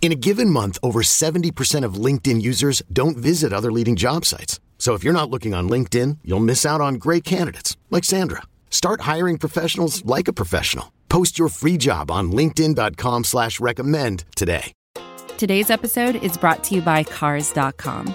In a given month, over 70% of LinkedIn users don't visit other leading job sites. So if you're not looking on LinkedIn, you'll miss out on great candidates like Sandra. Start hiring professionals like a professional. Post your free job on LinkedIn.com slash recommend today. Today's episode is brought to you by Cars.com.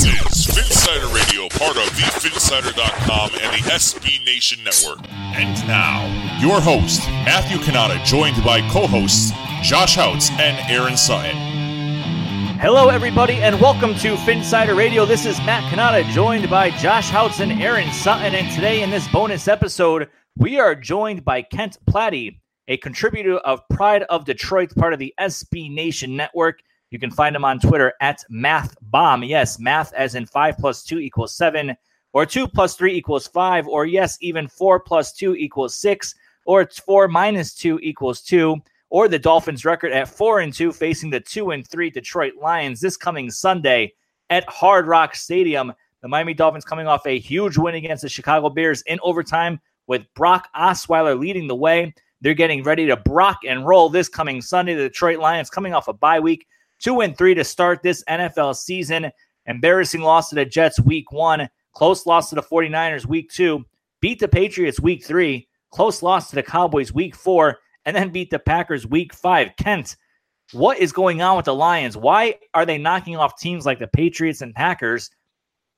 This is Phinsider Radio, part of the Phinsider.com and the SB Nation Network. And now, your host, Matthew Cannata, joined by co-hosts Josh Houtz and Aaron Sutton. Hello, everybody, and welcome to Phinsider Radio. This is Matt Cannata, joined by Josh Houtz and Aaron Sutton. And today, in this bonus episode, we are joined by Kent Platte, a contributor of Pride of Detroit, part of the SB Nation Network. You can find him on Twitter at MathBomb. Yes, math as in 5 plus 2 equals 7, or 2 plus 3 equals 5, or yes, even 4 plus 2 equals 6, or it's 4 minus 2 equals 2, or the Dolphins record at 4 and 2 facing the 2 and 3 Detroit Lions this coming Sunday at Hard Rock Stadium. The Miami Dolphins coming off a huge win against the Chicago Bears in overtime with Brock Osweiler leading the way. They're getting ready to Brock and roll this coming Sunday. The Detroit Lions coming off a bye week two and three to start this NFL season. Embarrassing loss to the Jets week one, close loss to the 49ers week two, beat the Patriots week three, close loss to the Cowboys week four, and then beat the Packers week five. Kent, what is going on with the Lions? Why are they knocking off teams like the Patriots and Packers,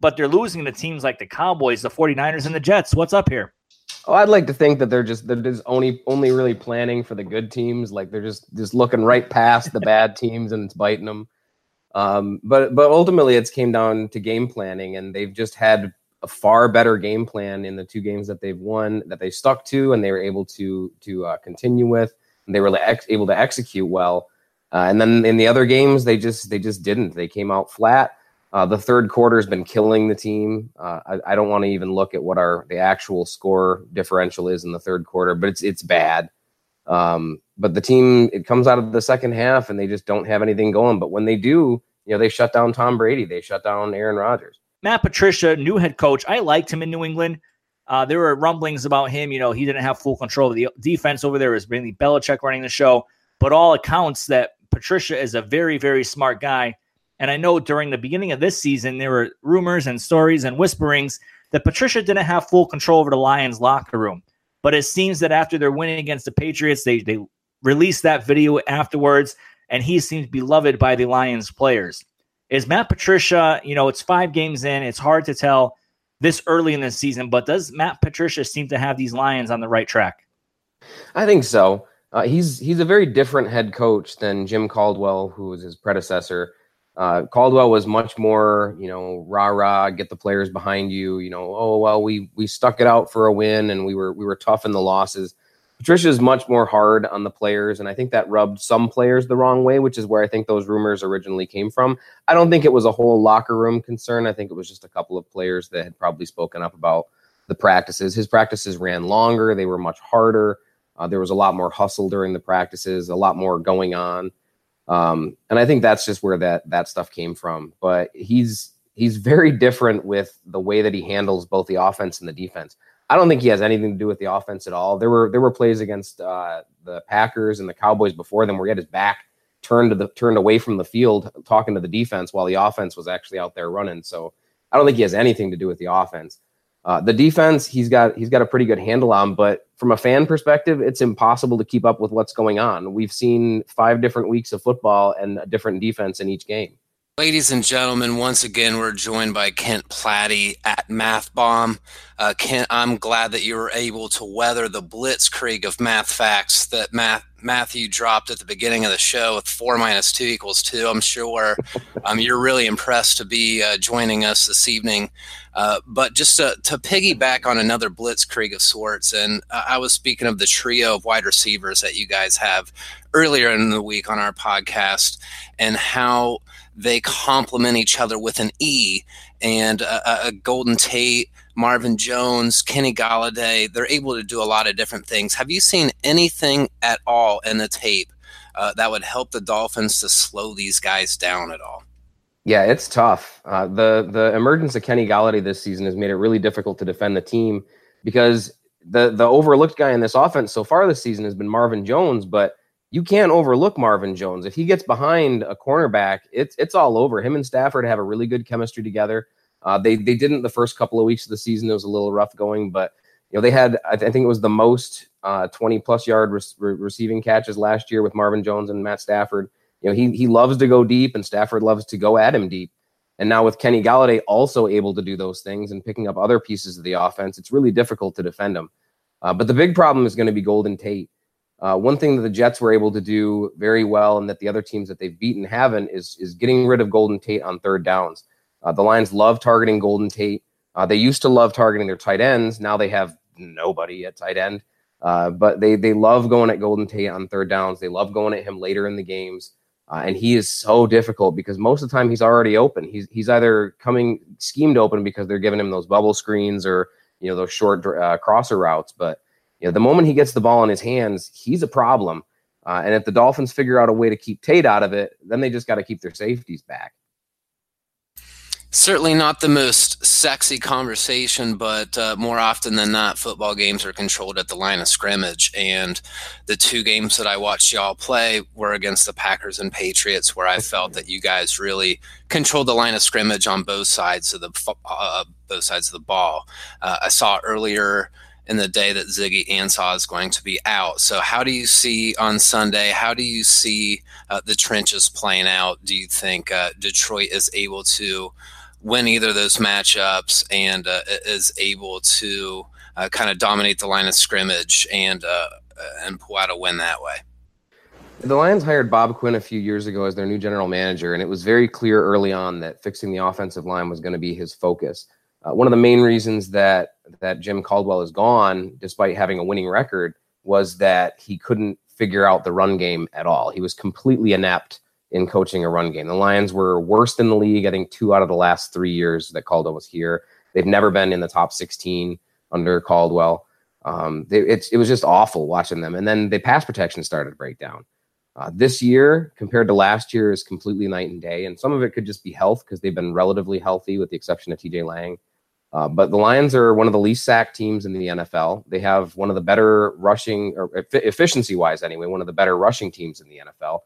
but they're losing to teams like the Cowboys, the 49ers, and the Jets? What's up here? Oh, I'd like to think that they're just they're just only only really planning for the good teams. Like they're just just looking right past the bad teams and it's biting them. Um, but but ultimately, it's came down to game planning, and they've just had a far better game plan in the two games that they've won that they stuck to, and they were able to to uh, continue with. And they were ex- able to execute well. Uh, and then in the other games, they just they just didn't. They came out flat. Uh, the third quarter has been killing the team. Uh, I, I, don't want to even look at what our the actual score differential is in the third quarter, but it's it's bad. Um, but the team it comes out of the second half and they just don't have anything going. But when they do, you know, they shut down Tom Brady, they shut down Aaron Rodgers. Matt Patricia, new head coach. I liked him in New England. Uh, there were rumblings about him. You know, he didn't have full control of the defense over there. It was mainly Belichick running the show. But all accounts that Patricia is a very, very smart guy and I know during the beginning of this season, there were rumors and stories and whisperings that Patricia didn't have full control over the Lions locker room. But it seems that after their winning against the Patriots, they, they released that video afterwards, and he seems beloved by the Lions players. Is Matt Patricia, you know, it's five games in, it's hard to tell this early in the season, but does Matt Patricia seem to have these Lions on the right track? I think so. Uh, he's he's a very different head coach than Jim Caldwell, who was his predecessor. Uh, Caldwell was much more, you know, rah rah, get the players behind you. You know, oh well, we we stuck it out for a win, and we were we were tough in the losses. Patricia is much more hard on the players, and I think that rubbed some players the wrong way, which is where I think those rumors originally came from. I don't think it was a whole locker room concern. I think it was just a couple of players that had probably spoken up about the practices. His practices ran longer; they were much harder. Uh, there was a lot more hustle during the practices, a lot more going on. Um, and I think that's just where that that stuff came from. But he's he's very different with the way that he handles both the offense and the defense. I don't think he has anything to do with the offense at all. There were there were plays against uh, the Packers and the Cowboys before them where he had his back turned to the turned away from the field, talking to the defense while the offense was actually out there running. So I don't think he has anything to do with the offense. Uh, the defense, he's got he's got a pretty good handle on, but from a fan perspective, it's impossible to keep up with what's going on. We've seen five different weeks of football and a different defense in each game. Ladies and gentlemen, once again, we're joined by Kent Platte at Math Bomb. Uh, Kent, I'm glad that you were able to weather the blitzkrieg of math facts that Math, Matthew dropped at the beginning of the show with four minus two equals two. I'm sure um, you're really impressed to be uh, joining us this evening. Uh, but just to, to, piggyback on another blitzkrieg of sorts, and I was speaking of the trio of wide receivers that you guys have earlier in the week on our podcast, and how they complement each other with an E. And a, a Golden Tate, Marvin Jones, Kenny Golladay, they're able to do a lot of different things. Have you seen anything at all in the tape uh, that would help the Dolphins to slow these guys down at all? Yeah, it's tough. Uh, the the emergence of Kenny Golladay this season has made it really difficult to defend the team because the the overlooked guy in this offense so far this season has been Marvin Jones, but you can't overlook Marvin Jones. If he gets behind a cornerback, it's it's all over. Him and Stafford have a really good chemistry together. Uh, they they didn't the first couple of weeks of the season. It was a little rough going, but you know they had I, th- I think it was the most uh, 20 plus yard re- receiving catches last year with Marvin Jones and Matt Stafford. You know he he loves to go deep, and Stafford loves to go at him deep. And now with Kenny Golladay also able to do those things and picking up other pieces of the offense, it's really difficult to defend him. Uh, but the big problem is going to be Golden Tate. Uh, one thing that the Jets were able to do very well, and that the other teams that they've beaten haven't, is is getting rid of Golden Tate on third downs. Uh, the Lions love targeting Golden Tate. Uh, they used to love targeting their tight ends. Now they have nobody at tight end, uh, but they they love going at Golden Tate on third downs. They love going at him later in the games, uh, and he is so difficult because most of the time he's already open. He's he's either coming schemed open because they're giving him those bubble screens or you know those short uh, crosser routes, but you know, the moment he gets the ball in his hands, he's a problem. Uh, and if the Dolphins figure out a way to keep Tate out of it, then they just got to keep their safeties back. Certainly not the most sexy conversation, but uh, more often than not, football games are controlled at the line of scrimmage. And the two games that I watched y'all play were against the Packers and Patriots, where I felt that you guys really controlled the line of scrimmage on both sides of the uh, both sides of the ball. Uh, I saw earlier in the day that Ziggy Ansah is going to be out. So, how do you see on Sunday? How do you see uh, the trenches playing out? Do you think uh, Detroit is able to win either of those matchups and uh, is able to uh, kind of dominate the line of scrimmage and uh, and pull out a win that way? The Lions hired Bob Quinn a few years ago as their new general manager, and it was very clear early on that fixing the offensive line was going to be his focus. Uh, one of the main reasons that that Jim Caldwell is gone, despite having a winning record, was that he couldn't figure out the run game at all. He was completely inept in coaching a run game. The Lions were worst in the league, I think two out of the last three years that Caldwell was here. They've never been in the top 16 under Caldwell. Um, they, it was just awful watching them. And then the pass protection started to break down. Uh, this year, compared to last year, is completely night and day. And some of it could just be health because they've been relatively healthy, with the exception of TJ Lang. Uh, but the Lions are one of the least sacked teams in the NFL. They have one of the better rushing, or efficiency wise anyway, one of the better rushing teams in the NFL.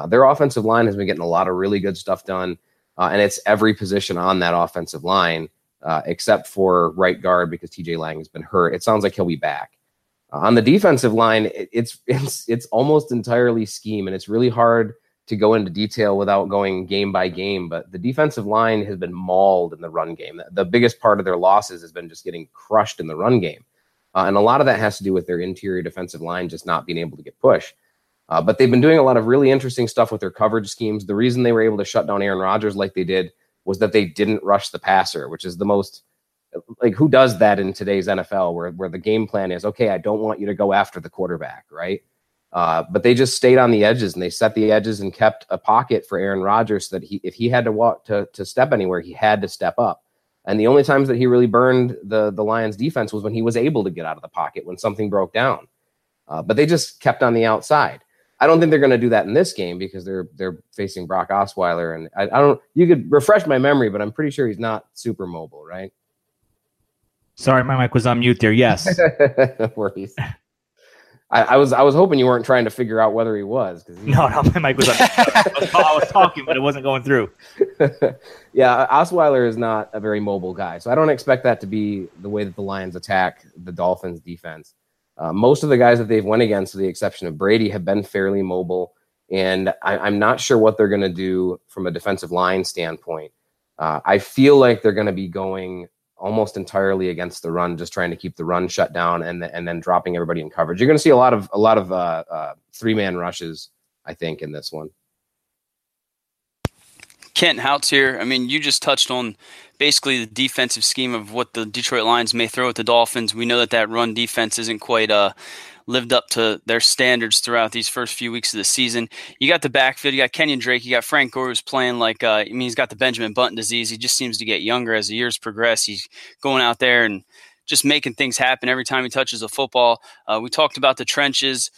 Uh, their offensive line has been getting a lot of really good stuff done, uh, and it's every position on that offensive line uh, except for right guard because TJ Lang has been hurt. It sounds like he'll be back. Uh, on the defensive line, it, it's it's it's almost entirely scheme, and it's really hard to go into detail without going game by game, but the defensive line has been mauled in the run game. The biggest part of their losses has been just getting crushed in the run game. Uh, and a lot of that has to do with their interior defensive line just not being able to get push. Uh, but they've been doing a lot of really interesting stuff with their coverage schemes. The reason they were able to shut down Aaron Rodgers like they did was that they didn't rush the passer, which is the most like who does that in today's NFL where where the game plan is okay, I don't want you to go after the quarterback, right? Uh, but they just stayed on the edges and they set the edges and kept a pocket for Aaron Rodgers so that he, if he had to walk to, to step anywhere, he had to step up. And the only times that he really burned the, the Lions defense was when he was able to get out of the pocket when something broke down. Uh, but they just kept on the outside. I don't think they're going to do that in this game because they're they're facing Brock Osweiler, and I, I don't. You could refresh my memory, but I'm pretty sure he's not super mobile, right? Sorry, my mic was on mute there. Yes. no worries. I, I, was I was hoping you weren't trying to figure out whether he was. Cause he, no, no, my mic was on. I, was, I was talking, but it wasn't going through. yeah, Osweiler is not a very mobile guy, so I don't expect that to be the way that the Lions attack the Dolphins' defense. Uh, most of the guys that they've went against, with the exception of Brady, have been fairly mobile, and I, am not sure what they're going to do from a defensive line standpoint. Uh, I feel like they're going to be going almost entirely against the run, just trying to keep the run shut down and and then dropping everybody in coverage. You're going to see a lot of a lot of uh, uh, three man rushes, I think, in this one. Kent Houtz here. I mean, you just touched on basically the defensive scheme of what the Detroit Lions may throw at the Dolphins. We know that that run defense isn't quite uh, lived up to their standards throughout these first few weeks of the season. You got the backfield, you got Kenyon Drake, you got Frank Gore who's playing like uh, I mean he's got the Benjamin Button disease. He just seems to get younger as the years progress. He's going out there and just making things happen every time he touches a football. Uh, we talked about the trenches.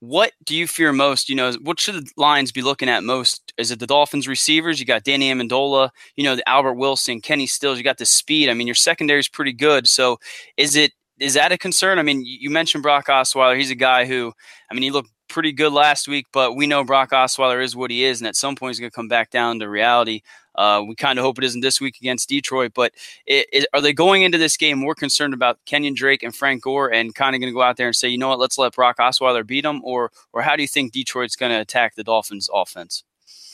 What do you fear most? You know, what should the Lions be looking at most? Is it the Dolphins receivers? You got Danny Amendola, you know, the Albert Wilson, Kenny Stills. You got the speed. I mean, your secondary is pretty good. So, is it is that a concern? I mean, you mentioned Brock Osweiler. He's a guy who, I mean, he looked pretty good last week, but we know Brock Osweiler is what he is, and at some point he's going to come back down to reality. Uh, we kind of hope it isn't this week against Detroit, but it, it, are they going into this game more concerned about Kenyon Drake and Frank Gore and kind of going to go out there and say, you know what, let's let Brock Osweiler beat them, or or how do you think Detroit's going to attack the Dolphins' offense?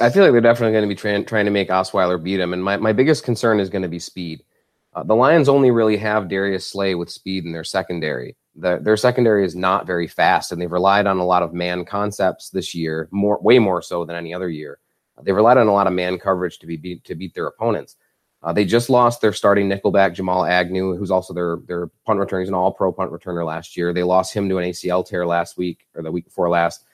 I feel like they're definitely going to be trying, trying to make Osweiler beat him, and my, my biggest concern is going to be speed. Uh, the Lions only really have Darius Slay with speed in their secondary. The, their secondary is not very fast, and they've relied on a lot of man concepts this year, more way more so than any other year. They've relied on a lot of man coverage to be beat, to beat their opponents. Uh, they just lost their starting nickelback Jamal Agnew, who's also their their punt returner. He's an All Pro punt returner last year. They lost him to an ACL tear last week or the week before last.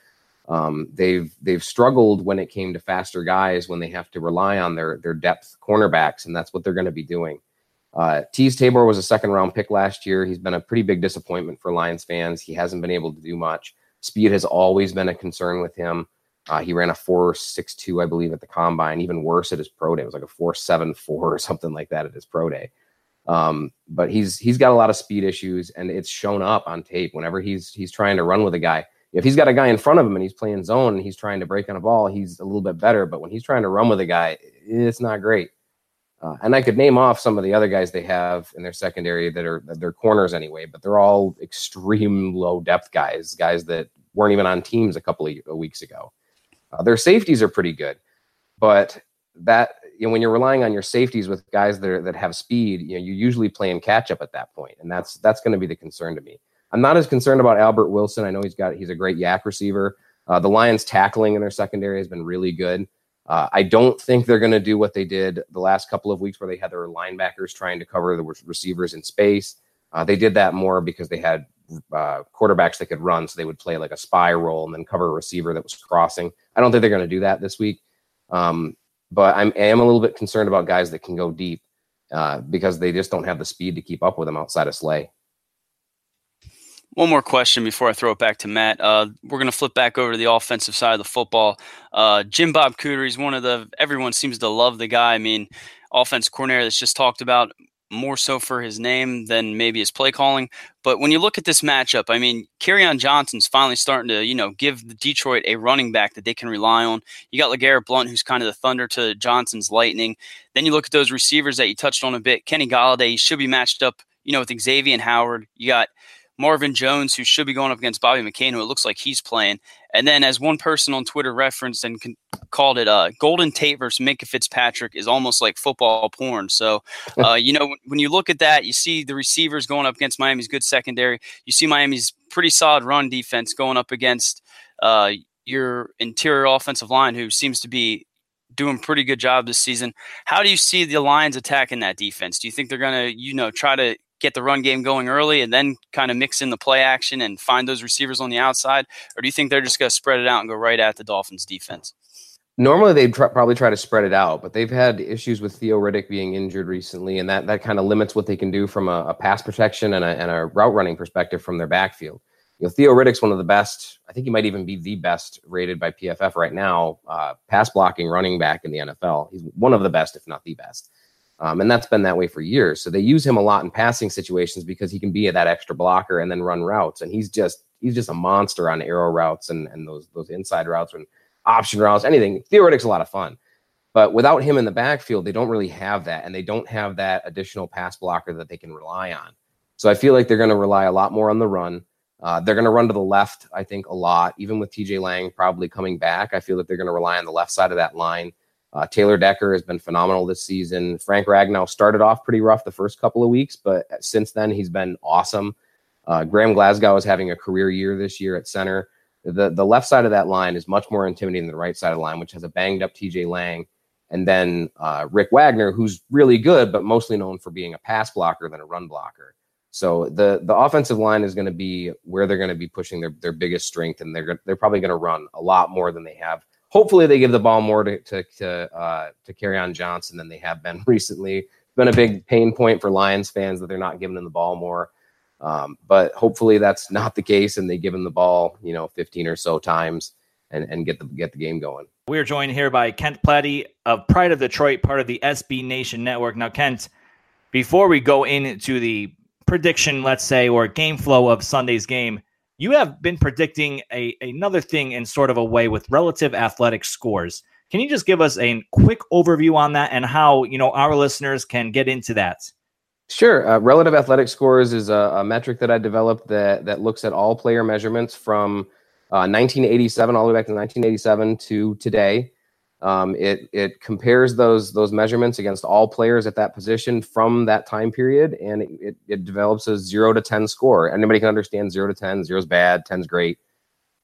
Um, they've they've struggled when it came to faster guys when they have to rely on their their depth cornerbacks, and that's what they're going to be doing. Uh, Teez Tabor was a second round pick last year. He's been a pretty big disappointment for Lions fans. He hasn't been able to do much. Speed has always been a concern with him. Uh, he ran a 4.62, I believe, at the combine. Even worse at his pro day. It was like a 4.74 or something like that at his pro day. Um, but he's he's got a lot of speed issues, and it's shown up on tape whenever he's he's trying to run with a guy. If he's got a guy in front of him and he's playing zone and he's trying to break on a ball, he's a little bit better. But when he's trying to run with a guy, it's not great. Uh, and I could name off some of the other guys they have in their secondary that are their corners anyway, but they're all extreme low depth guys, guys that weren't even on teams a couple of weeks ago. Uh, their safeties are pretty good, but that you know when you're relying on your safeties with guys that are, that have speed, you know you're usually playing catch up at that point, and that's that's going to be the concern to me. I'm not as concerned about Albert Wilson. I know he's got he's a great YAC receiver. Uh, the Lions tackling in their secondary has been really good. Uh, I don't think they're going to do what they did the last couple of weeks where they had their linebackers trying to cover the receivers in space. Uh, they did that more because they had uh, quarterbacks that could run, so they would play like a spy role and then cover a receiver that was crossing. I don't think they're going to do that this week. Um, but I'm, I am a little bit concerned about guys that can go deep uh, because they just don't have the speed to keep up with them outside of Slay. One more question before I throw it back to Matt. Uh, we're going to flip back over to the offensive side of the football. Uh, Jim Bob Cooter, he's one of the, everyone seems to love the guy. I mean, offense coordinator that's just talked about more so for his name than maybe his play calling. But when you look at this matchup, I mean, Kerryon Johnson's finally starting to, you know, give the Detroit a running back that they can rely on. You got LeGarrette Blunt, who's kind of the thunder to Johnson's lightning. Then you look at those receivers that you touched on a bit. Kenny Golladay, he should be matched up, you know, with Xavien Howard. You got Marvin Jones, who should be going up against Bobby McCain, who it looks like he's playing. And then, as one person on Twitter referenced and con- called it, uh, Golden Tate versus Minkah Fitzpatrick is almost like football porn. So, uh, you know, when you look at that, you see the receivers going up against Miami's good secondary. You see Miami's pretty solid run defense going up against uh, your interior offensive line, who seems to be doing pretty good job this season. How do you see the Lions attacking that defense? Do you think they're going to, you know, try to get the run game going early and then kind of mix in the play action and find those receivers on the outside? Or do you think they're just going to spread it out and go right at the Dolphins defense? Normally, they'd tr- probably try to spread it out, but they've had issues with Theo Riddick being injured recently, and that, that kind of limits what they can do from a, a pass protection and a, and a route running perspective from their backfield. You know, Theo Riddick's one of the best. I think he might even be the best rated by PFF right now, uh, pass blocking running back in the NFL. He's one of the best, if not the best. Um, and that's been that way for years. So they use him a lot in passing situations because he can be that extra blocker and then run routes. And he's just he's just a monster on arrow routes and, and those those inside routes and option routes, anything. Theo Riddick's a lot of fun. But without him in the backfield, they don't really have that, and they don't have that additional pass blocker that they can rely on. So I feel like they're going to rely a lot more on the run. Uh, they're going to run to the left, I think, a lot. Even with TJ Lang probably coming back, I feel that they're going to rely on the left side of that line. Uh, Taylor Decker has been phenomenal this season. Frank Ragnow started off pretty rough the first couple of weeks, but since then he's been awesome. Uh, Graham Glasgow is having a career year this year at center. The the left side of that line is much more intimidating than the right side of the line, which has a banged up TJ Lang and then uh, Rick Wagner, who's really good, but mostly known for being a pass blocker than a run blocker. So the the offensive line is going to be where they're going to be pushing their, their biggest strength, and they're they're probably going to run a lot more than they have. Hopefully, they give the ball more to to to, uh, to Kerryon Johnson than they have been recently. It's been a big pain point for Lions fans that they're not giving them the ball more. Um, but hopefully, that's not the case, and they give them the ball, you know, 15 or so times, and and get the get the game going. We are joined here by Kent Platte of Pride of Detroit, part of the SB Nation Network. Now, Kent, before we go into the prediction, let's say, or game flow of Sunday's game, you have been predicting a another thing in sort of a way with relative athletic scores. Can you just give us a quick overview on that and how you know our listeners can get into that? Sure. Uh, relative athletic scores is a, a, metric that I developed that that looks at all player measurements from 1987 uh, all the way back to 1987 to today. Um, it it compares those those measurements against all players at that position from that time period, and it, it, it develops a zero to ten score. Anybody can understand zero to ten. Zero is bad, ten's great.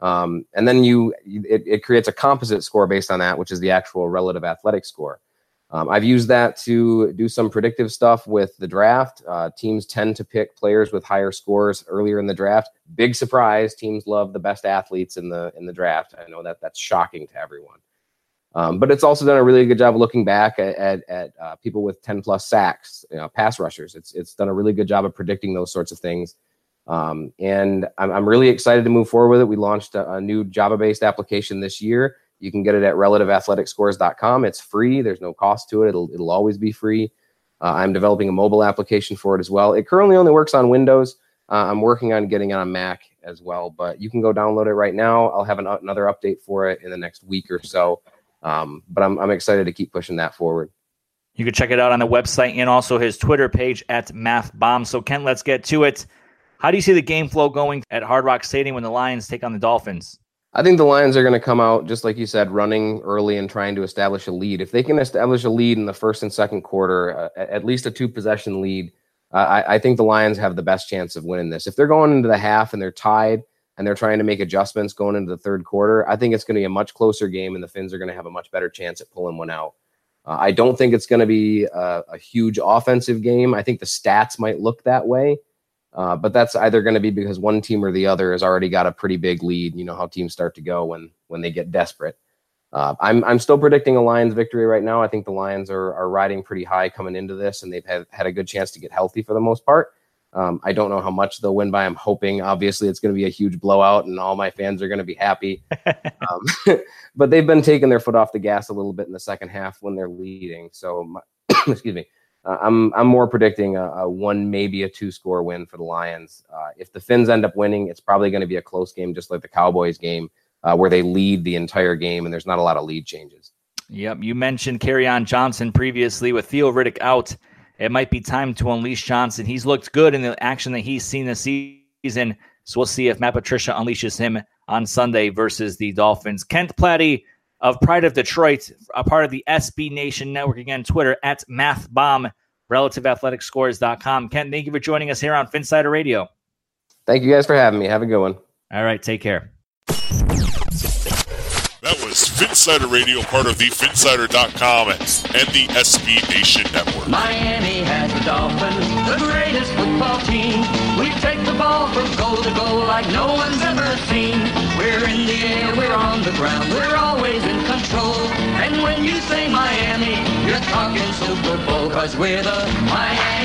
Um, and then you it, it creates a composite score based on that, which is the actual relative athletic score. Um, I've used that to do some predictive stuff with the draft. Uh, teams tend to pick players with higher scores earlier in the draft. Big surprise! Teams love the best athletes in the in the draft. I know that that's shocking to everyone, um, but it's also done a really good job of looking back at at, at uh, people with ten plus sacks, you know, pass rushers. It's it's done a really good job of predicting those sorts of things. Um, and I'm, I'm really excited to move forward with it. We launched a, a new Java based application this year you can get it at relativeathleticscores.com. It's free. There's no cost to it. It'll it'll always be free. Uh, I'm developing a mobile application for it as well. It currently only works on Windows. Uh, I'm working on getting it on Mac as well, but you can go download it right now. I'll have an, another update for it in the next week or so. Um, but I'm, I'm excited to keep pushing that forward. You can check it out on the website and also his Twitter page at MathBomb. So, Ken, let's get to it. How do you see the game flow going at Hard Rock Stadium when the Lions take on the Dolphins? I think the Lions are going to come out just like you said, running early and trying to establish a lead. If they can establish a lead in the first and second quarter, uh, at least a two possession lead, uh, I, I, think the Lions have the best chance of winning this. If they're going into the half and they're tied and they're trying to make adjustments going into the third quarter, I think it's going to be a much closer game, and the Finns are going to have a much better chance at pulling one out. Uh, I don't think it's going to be a, a huge offensive game. I think the stats might look that way. Uh, but that's either going to be because one team or the other has already got a pretty big lead. You know how teams start to go when when they get desperate. Uh, I'm I'm still predicting a Lions victory right now. I think the Lions are are riding pretty high coming into this, and they've had had a good chance to get healthy for the most part. Um, I don't know how much they'll win by. I'm hoping, obviously, it's going to be a huge blowout, and all my fans are going to be happy. um, but they've been taking their foot off the gas a little bit in the second half when they're leading. So, my, excuse me. Uh, I'm I'm more predicting a, a, one, maybe a two score win for the Lions. Uh, if the Finns end up winning, it's probably going to be a close game, just like the Cowboys game, uh, where they lead the entire game and there's not a lot of lead changes. Yep, you mentioned Kerryon Johnson previously with Theo Riddick out. It might be time to unleash Johnson. He's looked good in the action that he's seen this season. So we'll see if Matt Patricia unleashes him on Sunday versus the Dolphins. Kent Platte of Pride of Detroit, a part of the SB Nation Network. Again, Twitter at MathBomb, relativeathleticscores.com. Ken, thank you for joining us here on Phinsider Radio. Thank you guys for having me. Have a good one. All right, take care. Was Phinsider Radio, part of the Phinsider.com and the SB Nation Network. Miami has the Dolphins, the greatest football team. We take the ball from goal to goal like no one's ever seen. We're in the air, we're on the ground, we're always in control. And when you say Miami, you're talking Super Bowl, cause we're the Miami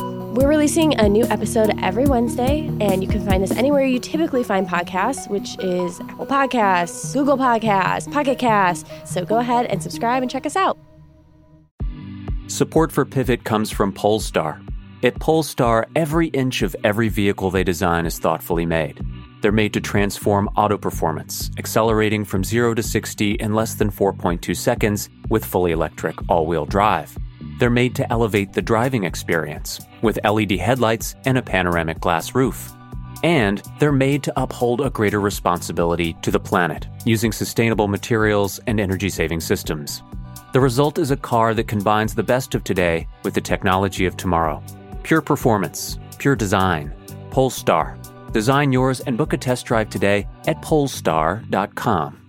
We're releasing a new episode every Wednesday, and you can find us anywhere you typically find podcasts, which is Apple Podcasts, Google Podcasts, Pocket Casts. So go ahead and subscribe and check us out. Support for Pivot comes from Polestar. At Polestar, every inch of every vehicle they design is thoughtfully made. They're made to transform auto performance, accelerating from 0 to 60 in less than 4.2 seconds with fully electric all wheel drive. They're made to elevate the driving experience with LED headlights and a panoramic glass roof. And they're made to uphold a greater responsibility to the planet using sustainable materials and energy saving systems. The result is a car that combines the best of today with the technology of tomorrow. Pure performance, pure design. Polestar. Design yours and book a test drive today at polestar.com.